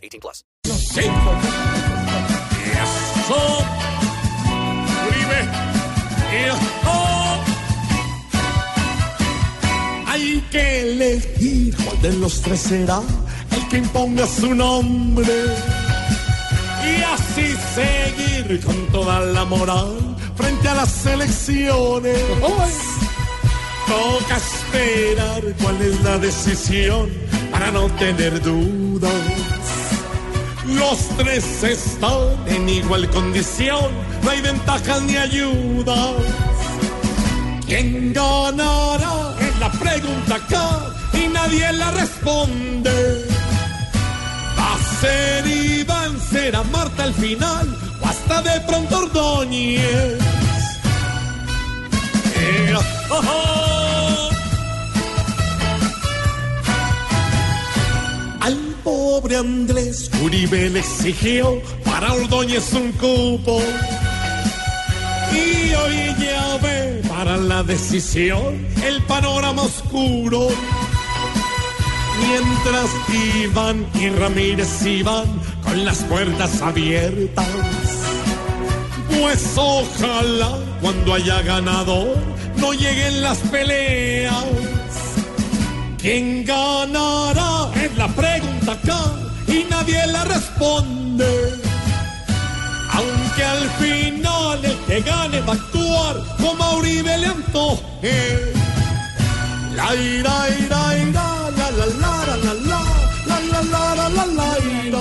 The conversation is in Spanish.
18 plus. Sí. Eso. Uribe. Eso. Hay que elegir cuál de los tres será el que imponga su nombre. Y así seguir con toda la moral frente a las elecciones. Toca esperar cuál es la decisión para no tener dudas. Los tres están en igual condición, no hay ventajas ni ayudas. ¿Quién ganará? Es la pregunta acá y nadie la responde. Va a ser Iván, será Marta al final, o hasta de pronto Ordóñez. Eh, oh, oh. Pobre Andrés Uribe le exigió para Ordóñez un cupo. Y hoy ya ve para la decisión el panorama oscuro. Mientras Iván y Ramírez iban con las puertas abiertas. Pues ojalá cuando haya ganador no lleguen las peleas. ¿Quién ganará? Nadie la responde. Aunque al final el que gane va a actuar como Uribe le antoje. La ira, ira, ira, la la la la la la la la la la la la.